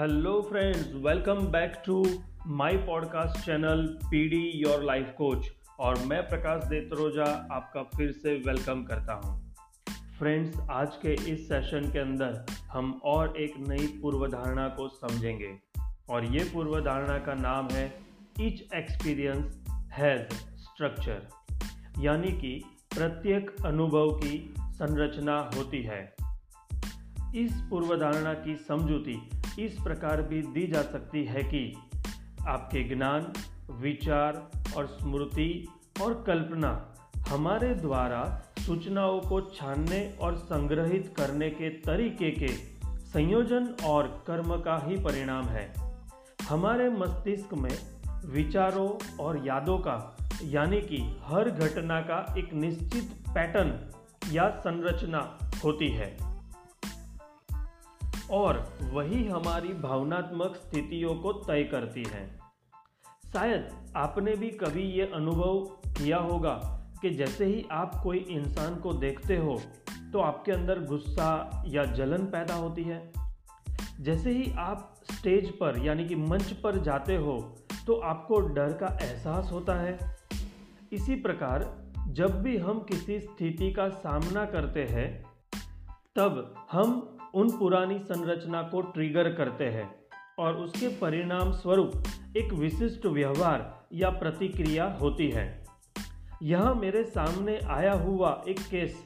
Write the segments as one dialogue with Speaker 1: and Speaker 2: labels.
Speaker 1: Hello friends welcome back to my podcast channel PD your life coach और मैं प्रकाश देतरोजा आपका फिर से वेलकम करता हूँ। फ्रेंड्स आज के इस सेशन के अंदर हम और एक नई पूर्वधारणा को समझेंगे। और ये पूर्वधारणा का नाम है ईच एक्सपीरियंस हैज़ स्ट्रक्चर यानी कि प्रत्येक अनुभव की संरचना होती है। इस पूर्वधारणा की समझूती इस प्रकार भी दी जा सकती है कि आपके ज्ञान, विचार और स्मृति और कल्पना हमारे द्वारा सूचनाओं को छानने और संग्रहित करने के तरीके के संयोजन और कर्म का ही परिणाम है। हमारे मस्तिष्क में विचारों और यादों का, यानी कि हर घटना का एक निश्चित पैटर्न या संरचना होती है। और वही हमारी भावनात्मक स्थितियों को तय करती है। शायद आपने भी कभी ये अनुभव किया होगा कि जैसे ही आप कोई इंसान को देखते हो तो आपके अंदर गुस्सा या जलन पैदा होती है। जैसे ही आप स्टेज पर, यानी कि मंच पर जाते हो तो आपको डर का एहसास होता है। इसी प्रकार, जब भी हम किसी स्थिति का सामना करते हैं, तब हम उन पुरानी संरचना को ट्रिगर करते हैं और उसके परिणाम स्वरूप एक विशिष्ट व्यवहार या प्रतिक्रिया होती है। यह मेरे सामने आया हुआ एक केस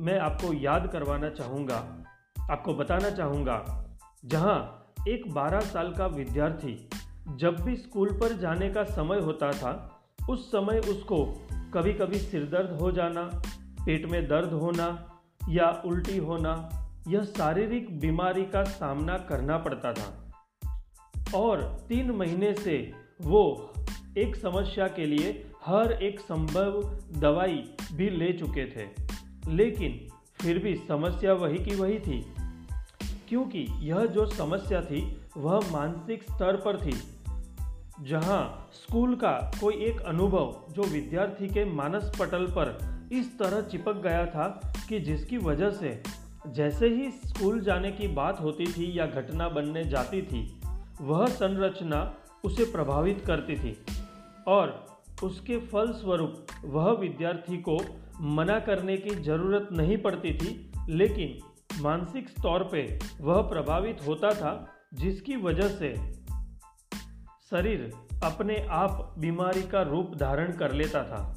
Speaker 1: मैं आपको याद करवाना चाहूँगा। आपको बताना चाहूँगा, जहाँ एक 12 साल का विद्यार्थी जब भी स्कूल पर जाने का समय होता था, उस समय उसको कभी कभी सिरदर्द हो जाना, पेट में दर्द होना या उल्टी होना यह शारीरिक बीमारी का सामना करना पड़ता था। और तीन महीने से वो एक समस्या के लिए हर एक संभव दवाई भी ले चुके थे। लेकिन फिर भी समस्या वही की वही थी। क्योंकि यह जो समस्या थी, वह मानसिक स्तर पर थी, जहाँ स्कूल का कोई एक अनुभव जो विद्यार्थी के मानस पटल पर इस तरह चिपक गया था कि जिसकी वजह से जैसे ही स्कूल जाने की बात होती थी या घटना बनने जाती थी, वह संरचना उसे प्रभावित करती थी और उसके फलस्वरूप वह विद्यार्थी को मना करने की ज़रूरत नहीं पड़ती थी, लेकिन मानसिक तौर पे वह प्रभावित होता था, जिसकी वजह से शरीर अपने आप बीमारी का रूप धारण कर लेता था।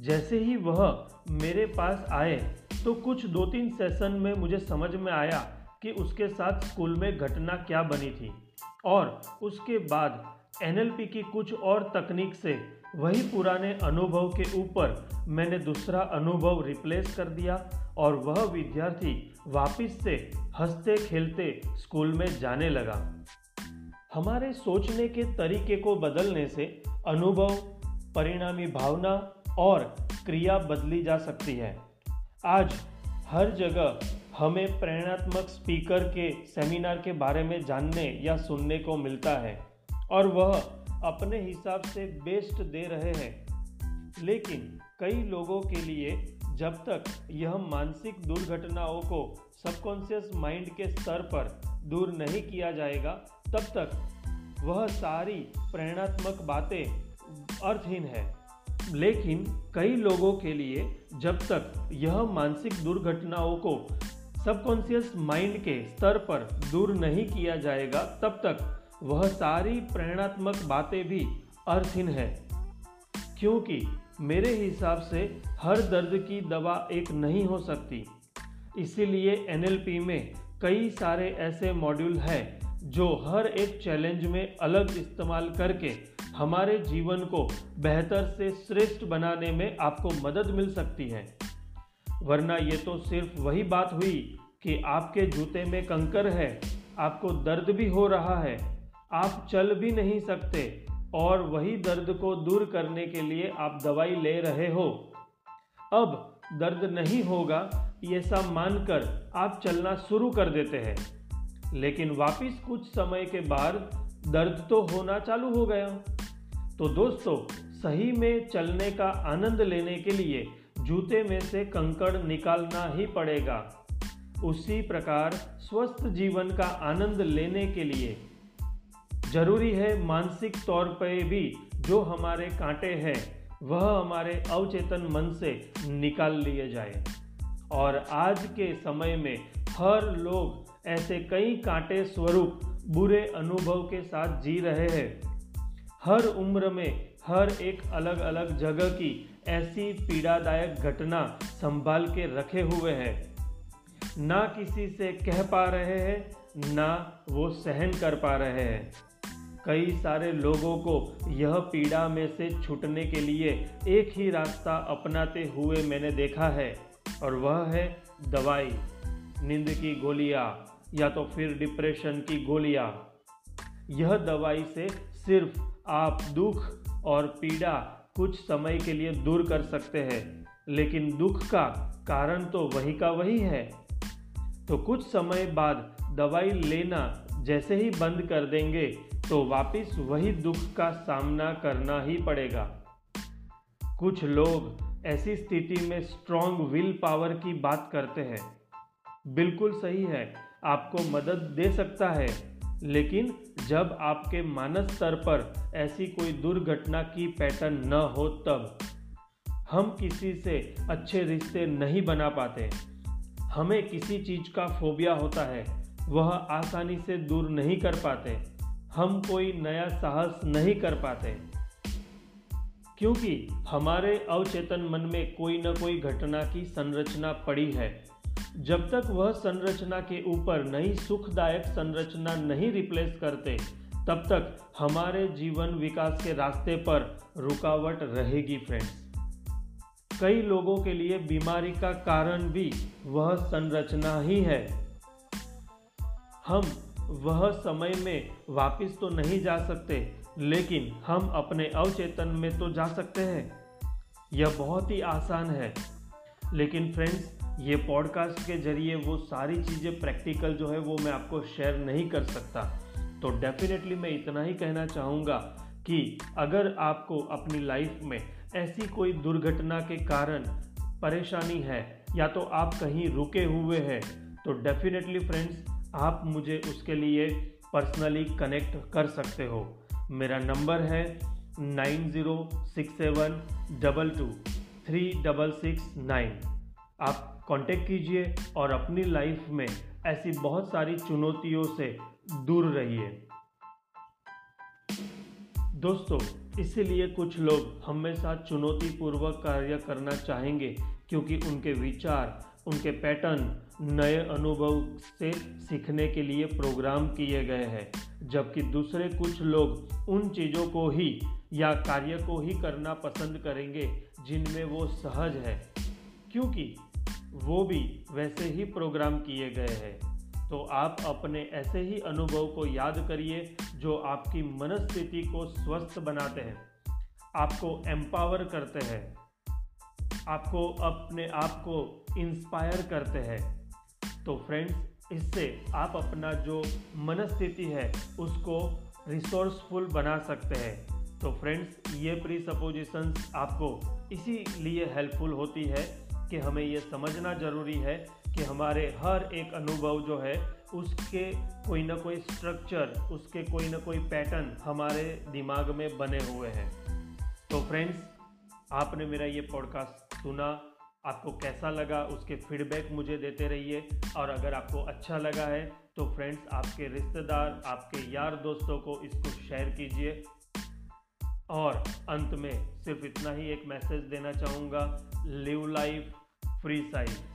Speaker 1: जैसे ही वह मेरे पास आए तो कुछ दो तीन सेशन में मुझे समझ में आया कि उसके साथ स्कूल में घटना क्या बनी थी। और उसके बाद एनएलपी की कुछ और तकनीक से वही पुराने अनुभव के ऊपर मैंने दूसरा अनुभव रिप्लेस कर दिया और वह विद्यार्थी वापस से हँसते खेलते स्कूल में जाने लगा। हमारे सोचने के तरीके को बदलने से अनुभव, परिणामी भावना और क्रिया बदली जा सकती है। आज हर जगह हमें प्रेरणात्मक स्पीकर के सेमिनार के बारे में जानने या सुनने को मिलता है और वह अपने हिसाब से बेस्ट दे रहे हैं। लेकिन कई लोगों के लिए जब तक यह मानसिक दुर्घटनाओं को सबकॉन्शियस माइंड के स्तर पर दूर नहीं किया जाएगा, तब तक वह सारी प्रेरणात्मक बातें अर्थहीन है। लेकिन कई लोगों के लिए जब तक यह मानसिक दुर्घटनाओं को सबकॉन्शियस माइंड के स्तर पर दूर नहीं किया जाएगा, तब तक वह सारी प्रेरणात्मक बातें भी अर्थहीन है। क्योंकि मेरे हिसाब से हर दर्द की दवा एक नहीं हो सकती। इसीलिए एनएलपी में कई सारे ऐसे मॉड्यूल हैं जो हर एक चैलेंज में अलग इस्तेमाल करके हमारे जीवन को बेहतर से श्रेष्ठ बनाने में आपको मदद मिल सकती है। वरना ये तो सिर्फ़ वही बात हुई कि आपके जूते में कंकर है, आपको दर्द भी हो रहा है, आप चल भी नहीं सकते और वही दर्द को दूर करने के लिए आप दवाई ले रहे हो। अब दर्द नहीं होगा ऐसा मानकर आप चलना शुरू कर देते हैं। लेकिन वापस कुछ समय के बाद दर्द तो होना चालू हो गया। तो दोस्तों, सही में चलने का आनंद लेने के लिए जूते में से कंकड़ निकालना ही पड़ेगा। उसी प्रकार स्वस्थ जीवन का आनंद लेने के लिए। ज़रूरी है मानसिक तौर पर भी जो हमारे कांटे हैं, वह हमारे अवचेतन मन से निकाल लिए जाए। और आज के समय में हर लोग ऐसे कई कांटे स्वरूप बुरे अनुभव के साथ जी रहे हैं। हर उम्र में हर एक अलग अलग जगह की ऐसी पीड़ादायक घटना संभाल के रखे हुए हैं। ना किसी से कह पा रहे हैं, ना वो सहन कर पा रहे हैं। कई सारे लोगों को यह पीड़ा में से छूटने के लिए एक ही रास्ता अपनाते हुए मैंने देखा है, और वह है दवाई, नींद की गोलियाँ, या तो फिर डिप्रेशन की गोलियाँ। यह दवाई से सिर्फ़ आप दुख और पीड़ा कुछ समय के लिए दूर कर सकते हैं, लेकिन दुख का कारण तो वही का वही है। तो कुछ समय बाद दवाई लेना जैसे ही बंद कर देंगे तो वापस वही दुख का सामना करना ही पड़ेगा। कुछ लोग ऐसी स्थिति में स्ट्रॉन्ग विल पावर की बात करते हैं। बिल्कुल सही है, आपको मदद दे सकता है, लेकिन जब आपके मानस स्तर पर ऐसी कोई दुर्घटना की पैटर्न न हो तब हम किसी से अच्छे रिश्ते नहीं बना पाते। हमें किसी चीज़ का फोबिया होता है, वह आसानी से दूर नहीं कर पाते। हम कोई नया साहस नहीं कर पाते। क्योंकि हमारे अवचेतन मन में कोई न कोई घटना की संरचना पड़ी है। जब तक वह संरचना के ऊपर नई सुखदायक संरचना नहीं रिप्लेस करते, तब तक हमारे जीवन विकास के रास्ते पर रुकावट रहेगी फ्रेंड्स कई लोगों के लिए बीमारी का कारण भी वह संरचना ही है। हम वह समय में वापस तो नहीं जा सकते, लेकिन हम अपने अवचेतन में तो जा सकते हैं। यह बहुत ही आसान है। लेकिन फ्रेंड्स ये पॉडकास्ट के ज़रिए वो सारी चीज़ें प्रैक्टिकल जो है वो मैं आपको शेयर नहीं कर सकता। तो डेफिनेटली मैं इतना ही कहना चाहूँगा कि अगर आपको अपनी लाइफ में ऐसी कोई दुर्घटना के कारण परेशानी है या तो आप कहीं रुके हुए हैं तो डेफिनेटली फ्रेंड्स आप मुझे उसके लिए पर्सनली कनेक्ट कर सकते हो। मेरा नंबर है nine zero six seven double two three double six nine. आप कांटेक्ट कीजिए और अपनी लाइफ में ऐसी बहुत सारी चुनौतियों से दूर रहिए। दोस्तों, इसीलिए कुछ लोग हमेशा चुनौतीपूर्वक कार्य करना चाहेंगे क्योंकि उनके विचार, उनके पैटर्न नए अनुभव से सीखने के लिए प्रोग्राम किए गए हैं। जबकि दूसरे कुछ लोग उन चीज़ों को ही या कार्य को ही करना पसंद करेंगे जिनमें वो सहज है। क्योंकि वो भी वैसे ही प्रोग्राम किए गए हैं। तो आप अपने ऐसे ही अनुभव को याद करिए, जो आपकी मनस्थिति को स्वस्थ बनाते हैं, आपको एम्पावर करते हैं, आपको अपने आप को इंस्पायर करते हैं। तो फ्रेंड्स इससे आप अपना जो मनस्थिति है, उसको रिसोर्सफुल बना सकते हैं। तो फ्रेंड्स ये प्री सपोजिशंस आपको इसी लिए हेल्पफुल होती है कि हमें ये समझना ज़रूरी है कि हमारे हर एक अनुभव जो है, उसके कोई ना कोई स्ट्रक्चर उसके कोई ना कोई पैटर्न हमारे दिमाग में बने हुए हैं। तो फ्रेंड्स आपने मेरा ये पॉडकास्ट सुना, आपको कैसा लगा, उसके फीडबैक मुझे देते रहिए। और अगर आपको अच्छा लगा है तो फ्रेंड्स आपके रिश्तेदार, आपके यार दोस्तों को इसको शेयर कीजिए। और अंत में सिर्फ़ इतना ही एक मैसेज देना चाहूँगा लिव लाइफ फ्री साइड